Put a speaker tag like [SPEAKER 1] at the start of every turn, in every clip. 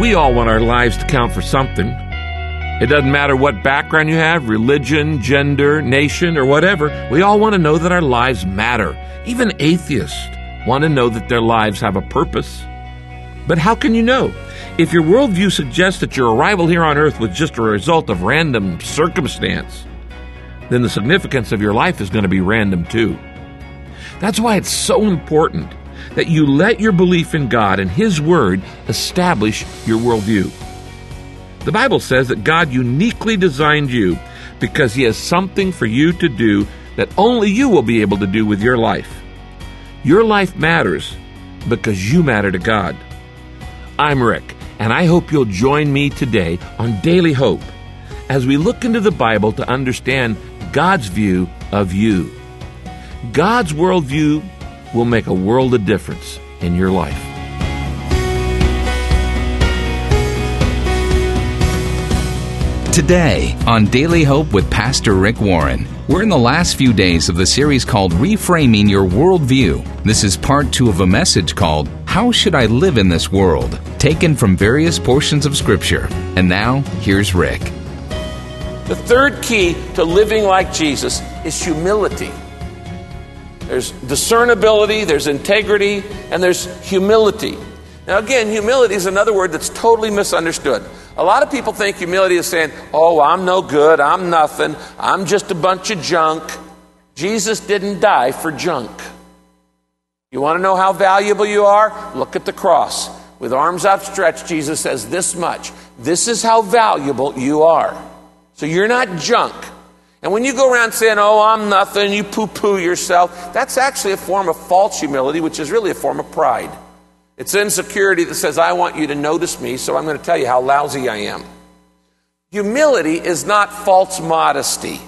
[SPEAKER 1] We all want our lives to count for something. It doesn't matter what background you have, religion, gender, nation, or whatever. We all want to know that our lives matter. Even atheists want to know that their lives have a purpose. But how can you know? If your worldview suggests that your arrival here on earth was just a result of random circumstance, then the significance of your life is going to be random too. That's why it's so important that you let your belief in God and His Word establish your worldview. The Bible says that God uniquely designed you because He has something for you to do that only you will be able to do with your life. Your life matters because you matter to God. I'm Rick, and I hope you'll join me today on Daily Hope as we look into the Bible to understand God's view of you. God's worldview will make a world of difference in your life.
[SPEAKER 2] Today on Daily Hope with Pastor Rick Warren, we're in the last few days of the series called Reframing Your Worldview. This is part two of a message called How Should I Live in This World? taken from various portions of Scripture. And now, here's Rick.
[SPEAKER 1] The third key to living like Jesus is humility. There's discernibility, there's integrity, and there's humility. Now, again, humility is another word that's totally misunderstood. A lot of people think humility is saying, Oh, I'm no good, I'm nothing, I'm just a bunch of junk. Jesus didn't die for junk. You want to know how valuable you are? Look at the cross. With arms outstretched, Jesus says this much This is how valuable you are. So you're not junk. And when you go around saying, oh, I'm nothing, you poo poo yourself, that's actually a form of false humility, which is really a form of pride. It's insecurity that says, I want you to notice me, so I'm going to tell you how lousy I am. Humility is not false modesty.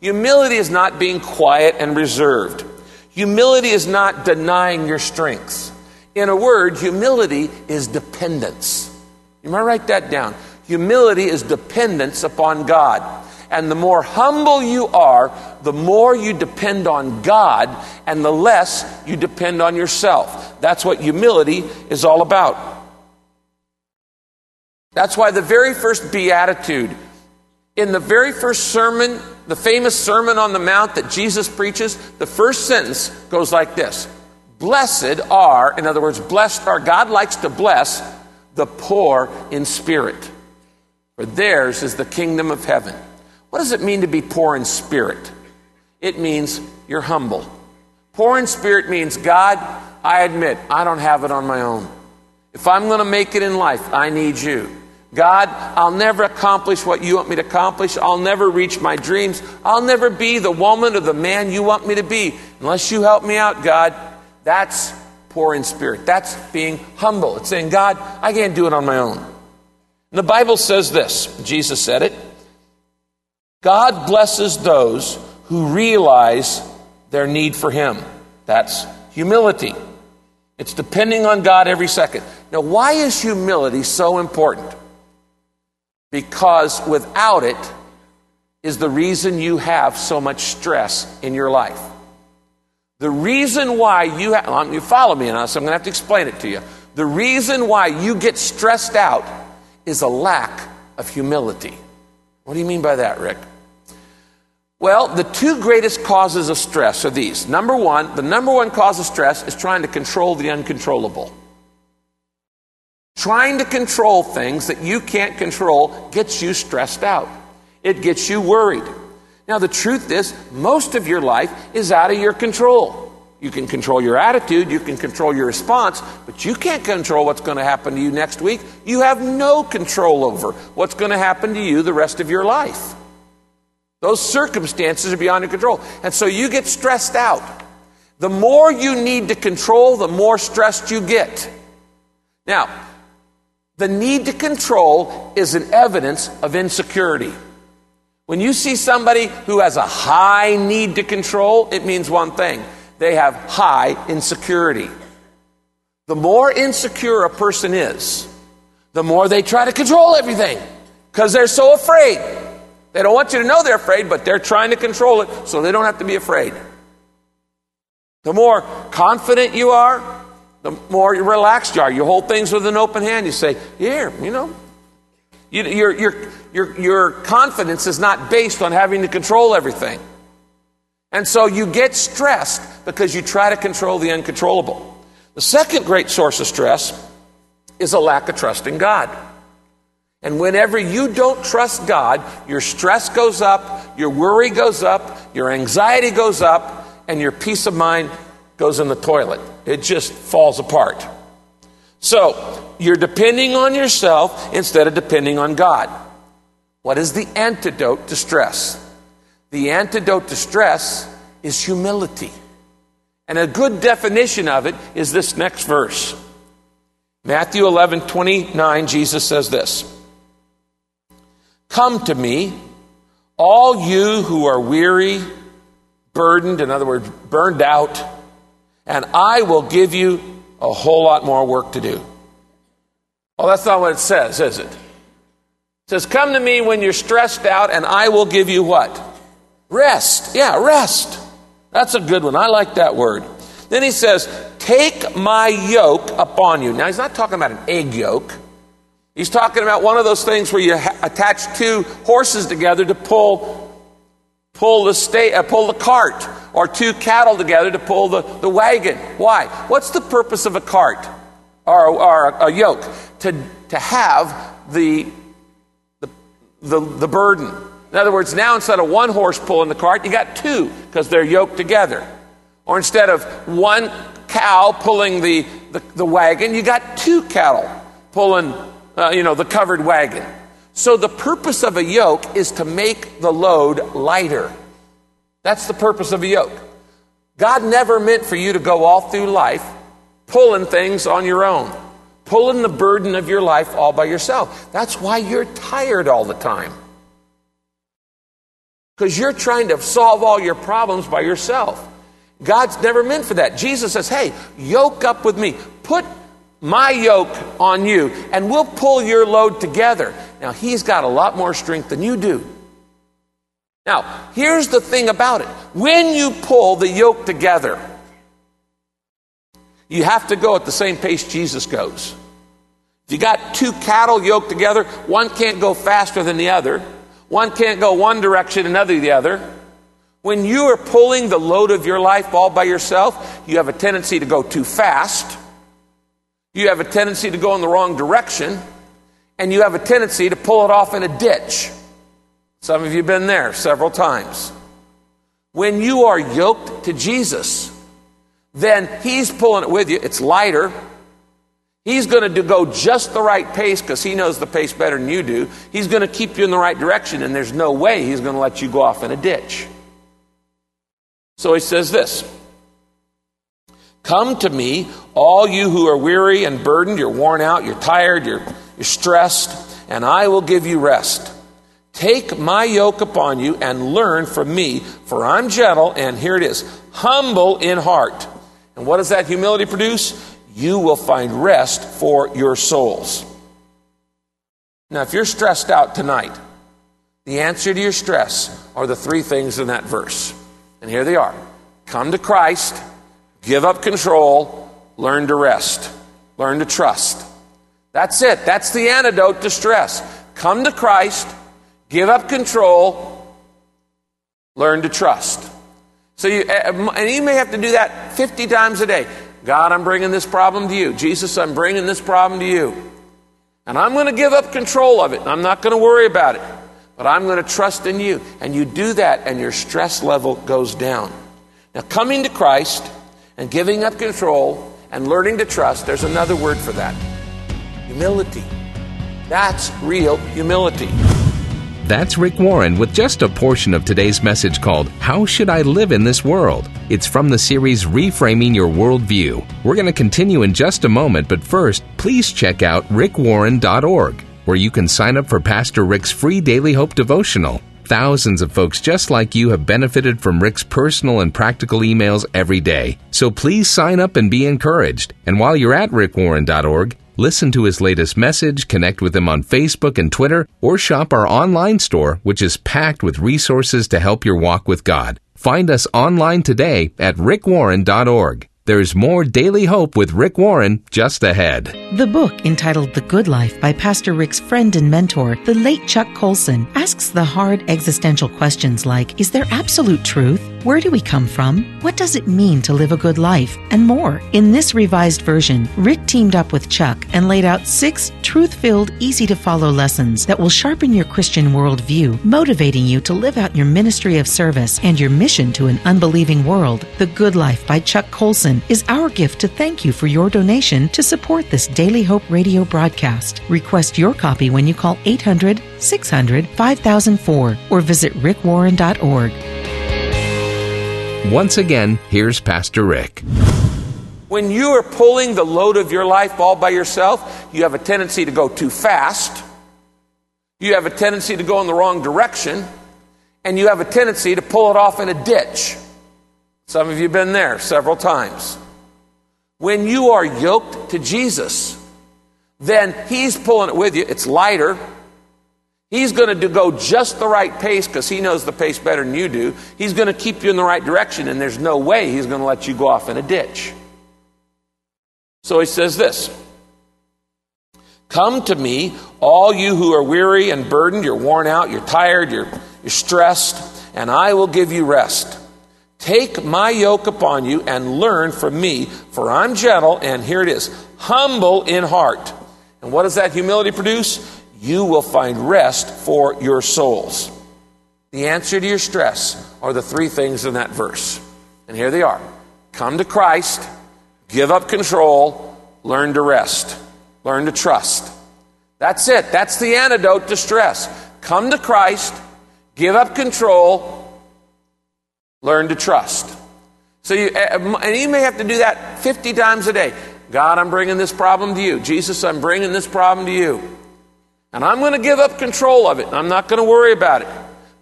[SPEAKER 1] Humility is not being quiet and reserved. Humility is not denying your strengths. In a word, humility is dependence. You might write that down. Humility is dependence upon God. And the more humble you are, the more you depend on God, and the less you depend on yourself. That's what humility is all about. That's why the very first beatitude, in the very first sermon, the famous Sermon on the Mount that Jesus preaches, the first sentence goes like this Blessed are, in other words, blessed are, God likes to bless the poor in spirit, for theirs is the kingdom of heaven. What does it mean to be poor in spirit? It means you're humble. Poor in spirit means, God, I admit I don't have it on my own. If I'm going to make it in life, I need you. God, I'll never accomplish what you want me to accomplish. I'll never reach my dreams. I'll never be the woman or the man you want me to be unless you help me out, God. That's poor in spirit. That's being humble. It's saying, God, I can't do it on my own. And the Bible says this Jesus said it God blesses those who realize their need for Him. That's humility. It's depending on God every second. Now, why is humility so important? Because without it is the reason you have so much stress in your life. The reason why you have, well, you follow me on this, I'm going to have to explain it to you. The reason why you get stressed out is a lack of humility. What do you mean by that, Rick? Well, the two greatest causes of stress are these. Number one, the number one cause of stress is trying to control the uncontrollable. Trying to control things that you can't control gets you stressed out. It gets you worried. Now, the truth is, most of your life is out of your control. You can control your attitude, you can control your response, but you can't control what's going to happen to you next week. You have no control over what's going to happen to you the rest of your life. Those circumstances are beyond your control. And so you get stressed out. The more you need to control, the more stressed you get. Now, the need to control is an evidence of insecurity. When you see somebody who has a high need to control, it means one thing they have high insecurity. The more insecure a person is, the more they try to control everything because they're so afraid. They don't want you to know they're afraid, but they're trying to control it so they don't have to be afraid. The more confident you are, the more relaxed you are. You hold things with an open hand. You say, Here, you know. You, your, your, your, your confidence is not based on having to control everything. And so you get stressed because you try to control the uncontrollable. The second great source of stress is a lack of trust in God. And whenever you don't trust God, your stress goes up, your worry goes up, your anxiety goes up, and your peace of mind goes in the toilet. It just falls apart. So, you're depending on yourself instead of depending on God. What is the antidote to stress? The antidote to stress is humility. And a good definition of it is this next verse. Matthew 11, 29, Jesus says this Come to me, all you who are weary, burdened, in other words, burned out, and I will give you a whole lot more work to do. Well, that's not what it says, is it? It says, Come to me when you're stressed out, and I will give you what? Rest. Yeah, rest. That's a good one. I like that word. Then he says, Take my yoke upon you. Now, he's not talking about an egg yolk. He's talking about one of those things where you ha- attach two horses together to pull pull the sta- uh, pull the cart or two cattle together to pull the, the wagon. Why? What's the purpose of a cart or, or a, a yoke? To, to have the, the, the, the burden. In other words, now instead of one horse pulling the cart, you got two because they're yoked together. Or instead of one cow pulling the, the, the wagon, you got two cattle pulling, uh, you know, the covered wagon. So the purpose of a yoke is to make the load lighter. That's the purpose of a yoke. God never meant for you to go all through life pulling things on your own, pulling the burden of your life all by yourself. That's why you're tired all the time. Because you're trying to solve all your problems by yourself. God's never meant for that. Jesus says, hey, yoke up with me. Put my yoke on you, and we'll pull your load together. Now, he's got a lot more strength than you do. Now, here's the thing about it when you pull the yoke together, you have to go at the same pace Jesus goes. If you got two cattle yoked together, one can't go faster than the other, one can't go one direction, another the other. When you are pulling the load of your life all by yourself, you have a tendency to go too fast. You have a tendency to go in the wrong direction. And you have a tendency to pull it off in a ditch. Some of you have been there several times. When you are yoked to Jesus, then He's pulling it with you. It's lighter. He's going to go just the right pace because He knows the pace better than you do. He's going to keep you in the right direction, and there's no way He's going to let you go off in a ditch. So he says this Come to me, all you who are weary and burdened, you're worn out, you're tired, you're, you're stressed, and I will give you rest. Take my yoke upon you and learn from me, for I'm gentle, and here it is humble in heart. And what does that humility produce? You will find rest for your souls. Now, if you're stressed out tonight, the answer to your stress are the three things in that verse. And here they are come to Christ, give up control, learn to rest, learn to trust. That's it. That's the antidote to stress. Come to Christ, give up control, learn to trust. So you, eh, and you may have to do that 50 times a day. God, I'm bringing this problem to you. Jesus, I'm bringing this problem to you. And I'm going to give up control of it. I'm not going to worry about it but I'm going to trust in you. And you do that, and your stress level goes down. Now, coming to Christ and giving up control and learning to trust, there's another word for that humility. That's real humility.
[SPEAKER 2] That's Rick Warren with just a portion of today's message called How Should I Live in This World? It's from the series Reframing Your Worldview. We're going to continue in just a moment, but first, please check out rickwarren.org where you can sign up for Pastor Rick's free Daily Hope devotional. Thousands of folks just like you have benefited from Rick's personal and practical emails every day. So please sign up and be encouraged. And while you're at rickwarren.org, listen to his latest message, connect with him on Facebook and Twitter, or shop our online store, which is packed with resources to help your walk with God. Find us online today at rickwarren.org. There's more daily hope with Rick Warren just ahead.
[SPEAKER 3] The book, entitled The Good Life by Pastor Rick's friend and mentor, the late Chuck Colson, asks the hard existential questions like Is there absolute truth? Where do we come from? What does it mean to live a good life? And more. In this revised version, Rick teamed up with Chuck and laid out six truth filled, easy to follow lessons that will sharpen your Christian worldview, motivating you to live out your ministry of service and your mission to an unbelieving world. The Good Life by Chuck Colson is our gift to thank you for your donation to support this Daily Hope radio broadcast. Request your copy when you call 800 600 5004 or visit rickwarren.org.
[SPEAKER 2] Once again, here's Pastor Rick.
[SPEAKER 1] When you are pulling the load of your life all by yourself, you have a tendency to go too fast. You have a tendency to go in the wrong direction. And you have a tendency to pull it off in a ditch. Some of you have been there several times. When you are yoked to Jesus, then He's pulling it with you. It's lighter. He's going to go just the right pace because He knows the pace better than you do. He's going to keep you in the right direction, and there's no way He's going to let you go off in a ditch. So He says this Come to me, all you who are weary and burdened, you're worn out, you're tired, you're, you're stressed, and I will give you rest. Take my yoke upon you and learn from me, for I'm gentle, and here it is, humble in heart. And what does that humility produce? You will find rest for your souls. The answer to your stress are the three things in that verse. And here they are come to Christ, give up control, learn to rest, learn to trust. That's it. That's the antidote to stress. Come to Christ, give up control, Learn to trust. So you, eh, eh, and you may have to do that 50 times a day. God, I'm bringing this problem to you. Jesus, I'm bringing this problem to you. And I'm going to give up control of it. I'm not going to worry about it.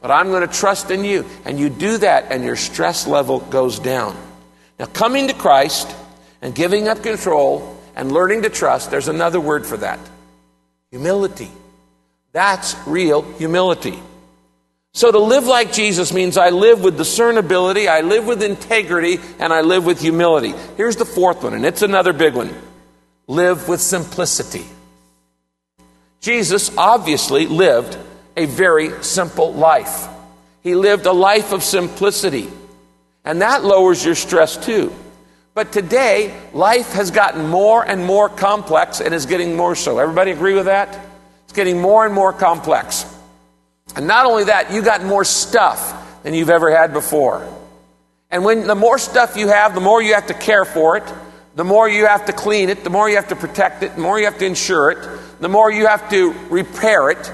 [SPEAKER 1] But I'm going to trust in you. And you do that, and your stress level goes down. Now, coming to Christ and giving up control and learning to trust, there's another word for that humility. That's real humility. So to live like Jesus means I live with discernibility, I live with integrity, and I live with humility. Here's the fourth one, and it's another big one live with simplicity. Jesus obviously lived a very simple life. He lived a life of simplicity, and that lowers your stress too. But today, life has gotten more and more complex and is getting more so. Everybody agree with that? It's getting more and more complex. And not only that, you got more stuff than you've ever had before. And when the more stuff you have, the more you have to care for it, the more you have to clean it, the more you have to protect it, the more you have to insure it, the more you have to repair it.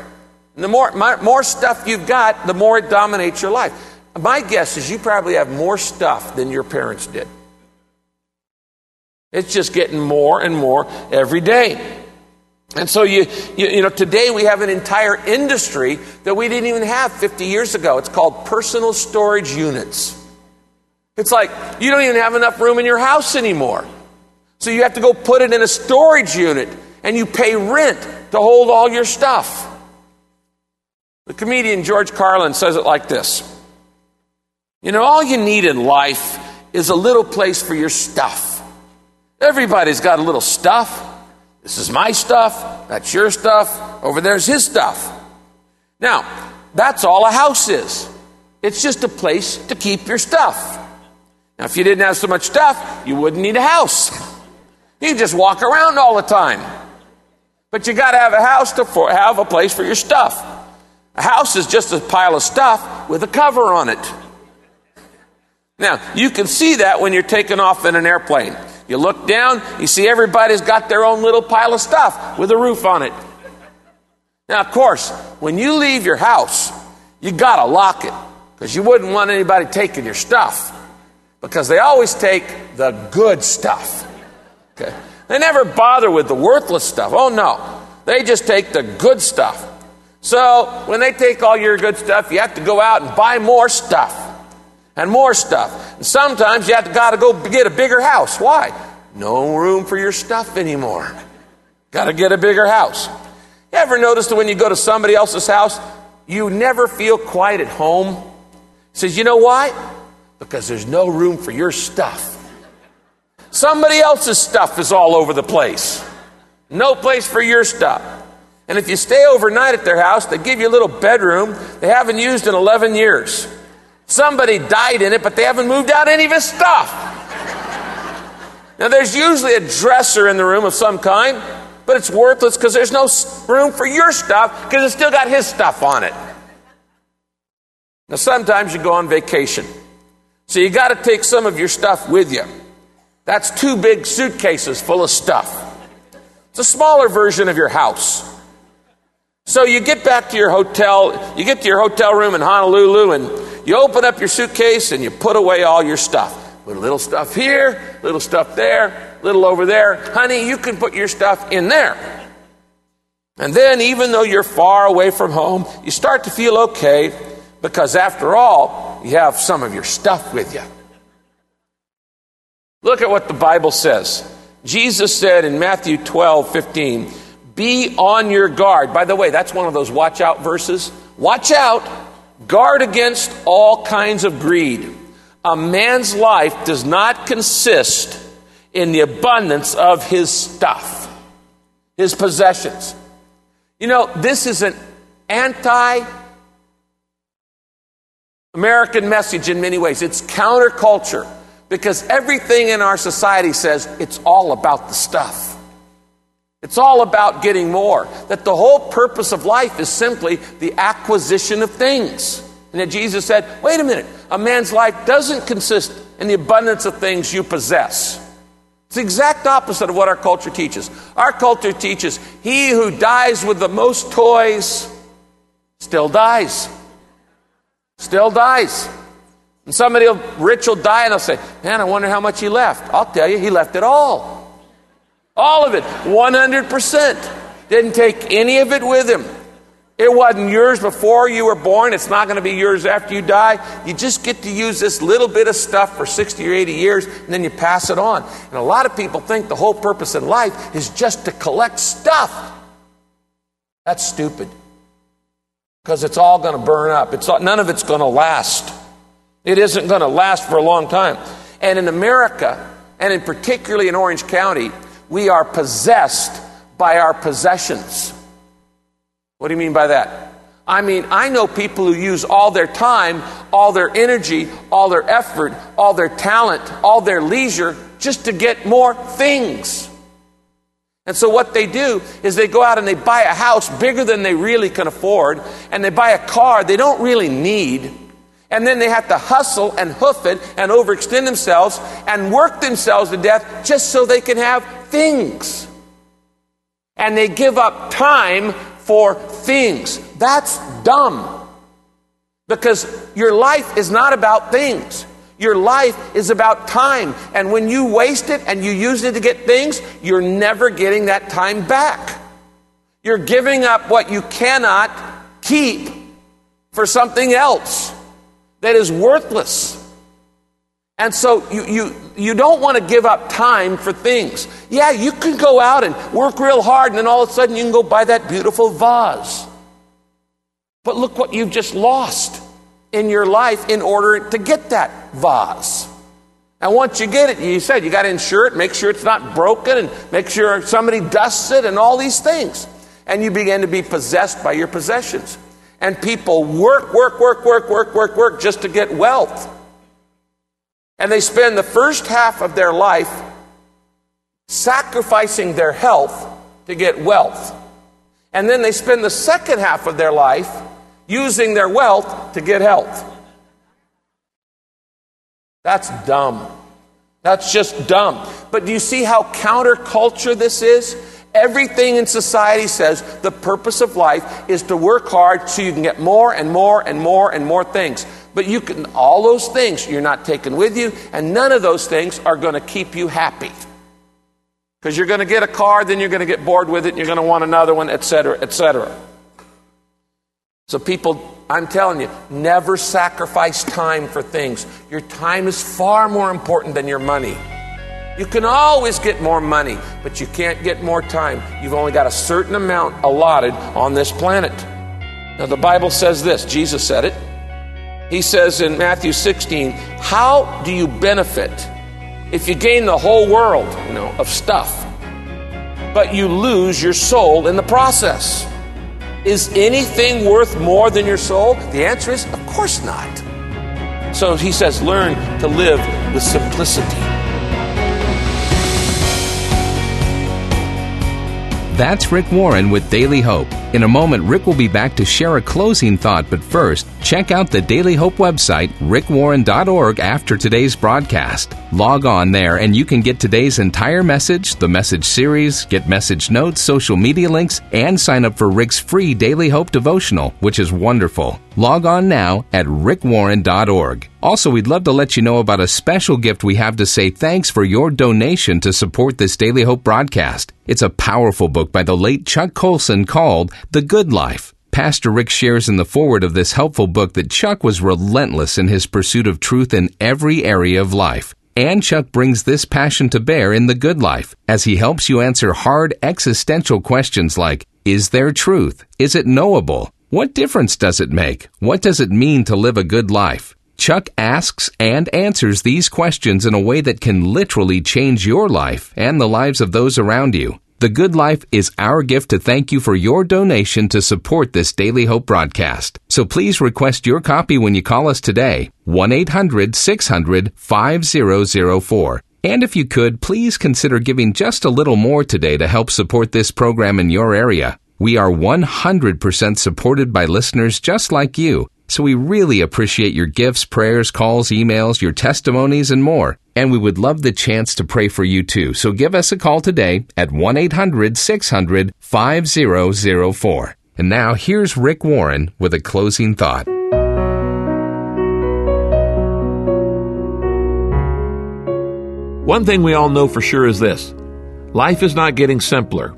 [SPEAKER 1] And the more, more stuff you've got, the more it dominates your life. My guess is you probably have more stuff than your parents did. It's just getting more and more every day. And so you, you, you, know, today we have an entire industry that we didn't even have 50 years ago. It's called personal storage units. It's like you don't even have enough room in your house anymore. So you have to go put it in a storage unit and you pay rent to hold all your stuff. The comedian George Carlin says it like this You know, all you need in life is a little place for your stuff. Everybody's got a little stuff. This is my stuff. That's your stuff. Over there's his stuff. Now, that's all a house is. It's just a place to keep your stuff. Now, if you didn't have so much stuff, you wouldn't need a house. You just walk around all the time. But you got to have a house to for, have a place for your stuff. A house is just a pile of stuff with a cover on it. Now, you can see that when you're taking off in an airplane. You look down, you see everybody's got their own little pile of stuff with a roof on it. Now, of course, when you leave your house, you got to lock it because you wouldn't want anybody taking your stuff because they always take the good stuff. Okay? They never bother with the worthless stuff. Oh, no. They just take the good stuff. So, when they take all your good stuff, you have to go out and buy more stuff and more stuff. And sometimes you have to got to go get a bigger house. Why? No room for your stuff anymore. Got to get a bigger house. You ever notice that when you go to somebody else's house, you never feel quite at home? Says, you know why? Because there's no room for your stuff. Somebody else's stuff is all over the place. No place for your stuff. And if you stay overnight at their house, they give you a little bedroom they haven't used in 11 years. Somebody died in it, but they haven't moved out any of his stuff. Now, there's usually a dresser in the room of some kind, but it's worthless because there's no room for your stuff because it's still got his stuff on it. Now, sometimes you go on vacation, so you got to take some of your stuff with you. That's two big suitcases full of stuff. It's a smaller version of your house. So you get back to your hotel, you get to your hotel room in Honolulu, and you open up your suitcase and you put away all your stuff. Put a little stuff here, little stuff there, little over there. Honey, you can put your stuff in there. And then, even though you're far away from home, you start to feel okay because, after all, you have some of your stuff with you. Look at what the Bible says. Jesus said in Matthew 12, 15, Be on your guard. By the way, that's one of those watch out verses. Watch out, guard against all kinds of greed. A man's life does not consist in the abundance of his stuff, his possessions. You know, this is an anti American message in many ways. It's counterculture because everything in our society says it's all about the stuff. It's all about getting more. That the whole purpose of life is simply the acquisition of things. And that Jesus said, wait a minute, a man's life doesn't consist in the abundance of things you possess. It's the exact opposite of what our culture teaches. Our culture teaches he who dies with the most toys still dies. Still dies. And somebody rich will die and they'll say, Man, I wonder how much he left. I'll tell you, he left it all. All of it. 100%. Didn't take any of it with him. It wasn't yours before you were born. It's not going to be yours after you die. You just get to use this little bit of stuff for 60 or 80 years and then you pass it on. And a lot of people think the whole purpose in life is just to collect stuff. That's stupid. Because it's all going to burn up. It's all, none of it's going to last. It isn't going to last for a long time. And in America, and in particularly in Orange County, we are possessed by our possessions. What do you mean by that? I mean, I know people who use all their time, all their energy, all their effort, all their talent, all their leisure just to get more things. And so, what they do is they go out and they buy a house bigger than they really can afford, and they buy a car they don't really need, and then they have to hustle and hoof it and overextend themselves and work themselves to death just so they can have things. And they give up time for things. That's dumb. Because your life is not about things. Your life is about time. And when you waste it and you use it to get things, you're never getting that time back. You're giving up what you cannot keep for something else that is worthless. And so you, you, you don't want to give up time for things. Yeah, you can go out and work real hard, and then all of a sudden you can go buy that beautiful vase. But look what you've just lost in your life in order to get that vase. And once you get it, you said you got to insure it, make sure it's not broken, and make sure somebody dusts it, and all these things. And you begin to be possessed by your possessions. And people work, work, work, work, work, work, work just to get wealth. And they spend the first half of their life sacrificing their health to get wealth. And then they spend the second half of their life using their wealth to get health. That's dumb. That's just dumb. But do you see how counterculture this is? Everything in society says the purpose of life is to work hard so you can get more and more and more and more things. But you can, all those things you're not taking with you, and none of those things are going to keep you happy. Because you're going to get a car, then you're going to get bored with it, and you're going to want another one, etc., etc. So, people, I'm telling you, never sacrifice time for things. Your time is far more important than your money. You can always get more money, but you can't get more time. You've only got a certain amount allotted on this planet. Now, the Bible says this Jesus said it. He says in Matthew 16, How do you benefit if you gain the whole world, you know, of stuff, but you lose your soul in the process? Is anything worth more than your soul? The answer is, of course not. So he says, learn to live with simplicity.
[SPEAKER 2] That's Rick Warren with Daily Hope. In a moment, Rick will be back to share a closing thought, but first, check out the Daily Hope website, rickwarren.org, after today's broadcast. Log on there and you can get today's entire message, the message series, get message notes, social media links, and sign up for Rick's free Daily Hope devotional, which is wonderful. Log on now at rickwarren.org. Also, we'd love to let you know about a special gift we have to say thanks for your donation to support this Daily Hope broadcast. It's a powerful book by the late Chuck Colson called The Good Life. Pastor Rick shares in the foreword of this helpful book that Chuck was relentless in his pursuit of truth in every area of life. And Chuck brings this passion to bear in The Good Life as he helps you answer hard existential questions like Is there truth? Is it knowable? What difference does it make? What does it mean to live a good life? Chuck asks and answers these questions in a way that can literally change your life and the lives of those around you. The Good Life is our gift to thank you for your donation to support this Daily Hope broadcast. So please request your copy when you call us today, 1 800 600 5004. And if you could, please consider giving just a little more today to help support this program in your area. We are 100% supported by listeners just like you. So we really appreciate your gifts, prayers, calls, emails, your testimonies, and more. And we would love the chance to pray for you too. So give us a call today at 1 800 600 5004. And now here's Rick Warren with a closing thought.
[SPEAKER 1] One thing we all know for sure is this life is not getting simpler.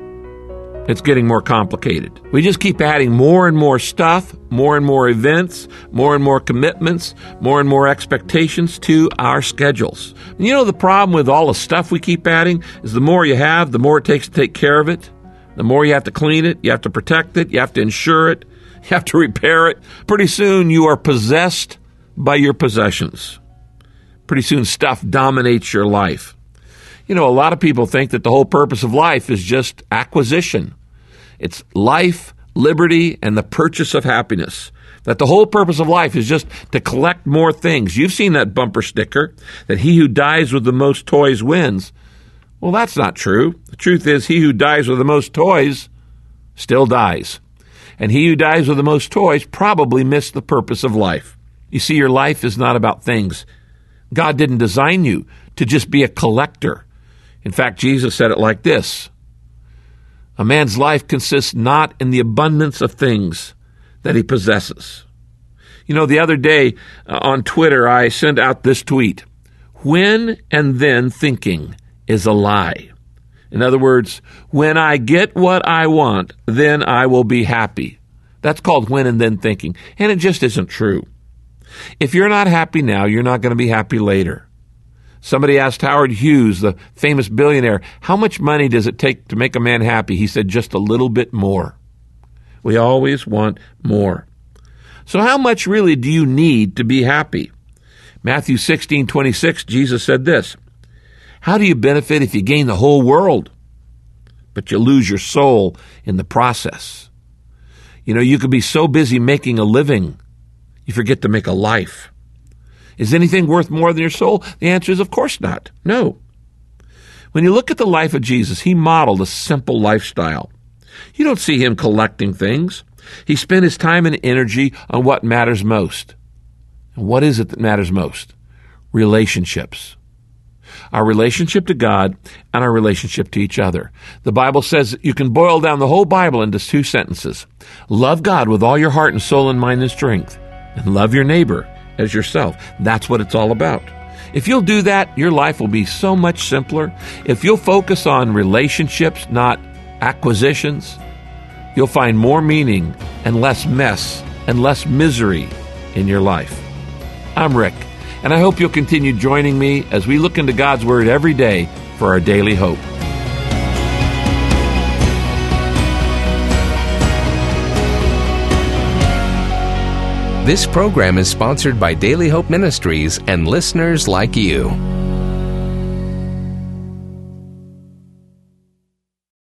[SPEAKER 1] It's getting more complicated. We just keep adding more and more stuff, more and more events, more and more commitments, more and more expectations to our schedules. And you know, the problem with all the stuff we keep adding is the more you have, the more it takes to take care of it. The more you have to clean it, you have to protect it, you have to insure it, you have to repair it. Pretty soon you are possessed by your possessions. Pretty soon stuff dominates your life. You know, a lot of people think that the whole purpose of life is just acquisition. It's life, liberty, and the purchase of happiness. That the whole purpose of life is just to collect more things. You've seen that bumper sticker that he who dies with the most toys wins. Well, that's not true. The truth is, he who dies with the most toys still dies. And he who dies with the most toys probably missed the purpose of life. You see, your life is not about things. God didn't design you to just be a collector. In fact, Jesus said it like this A man's life consists not in the abundance of things that he possesses. You know, the other day uh, on Twitter, I sent out this tweet When and then thinking is a lie. In other words, when I get what I want, then I will be happy. That's called when and then thinking. And it just isn't true. If you're not happy now, you're not going to be happy later. Somebody asked Howard Hughes, the famous billionaire, how much money does it take to make a man happy? He said, just a little bit more. We always want more. So how much really do you need to be happy? Matthew 16, 26, Jesus said this, How do you benefit if you gain the whole world, but you lose your soul in the process? You know, you could be so busy making a living, you forget to make a life. Is anything worth more than your soul? The answer is, of course not. No. When you look at the life of Jesus, he modeled a simple lifestyle. You don't see him collecting things. He spent his time and energy on what matters most. And what is it that matters most? Relationships. Our relationship to God and our relationship to each other. The Bible says you can boil down the whole Bible into two sentences. Love God with all your heart and soul and mind and strength, and love your neighbor as yourself. That's what it's all about. If you'll do that, your life will be so much simpler. If you'll focus on relationships, not acquisitions, you'll find more meaning and less mess and less misery in your life. I'm Rick, and I hope you'll continue joining me as we look into God's Word every day for our daily hope.
[SPEAKER 2] This program is sponsored by Daily Hope Ministries and listeners like you.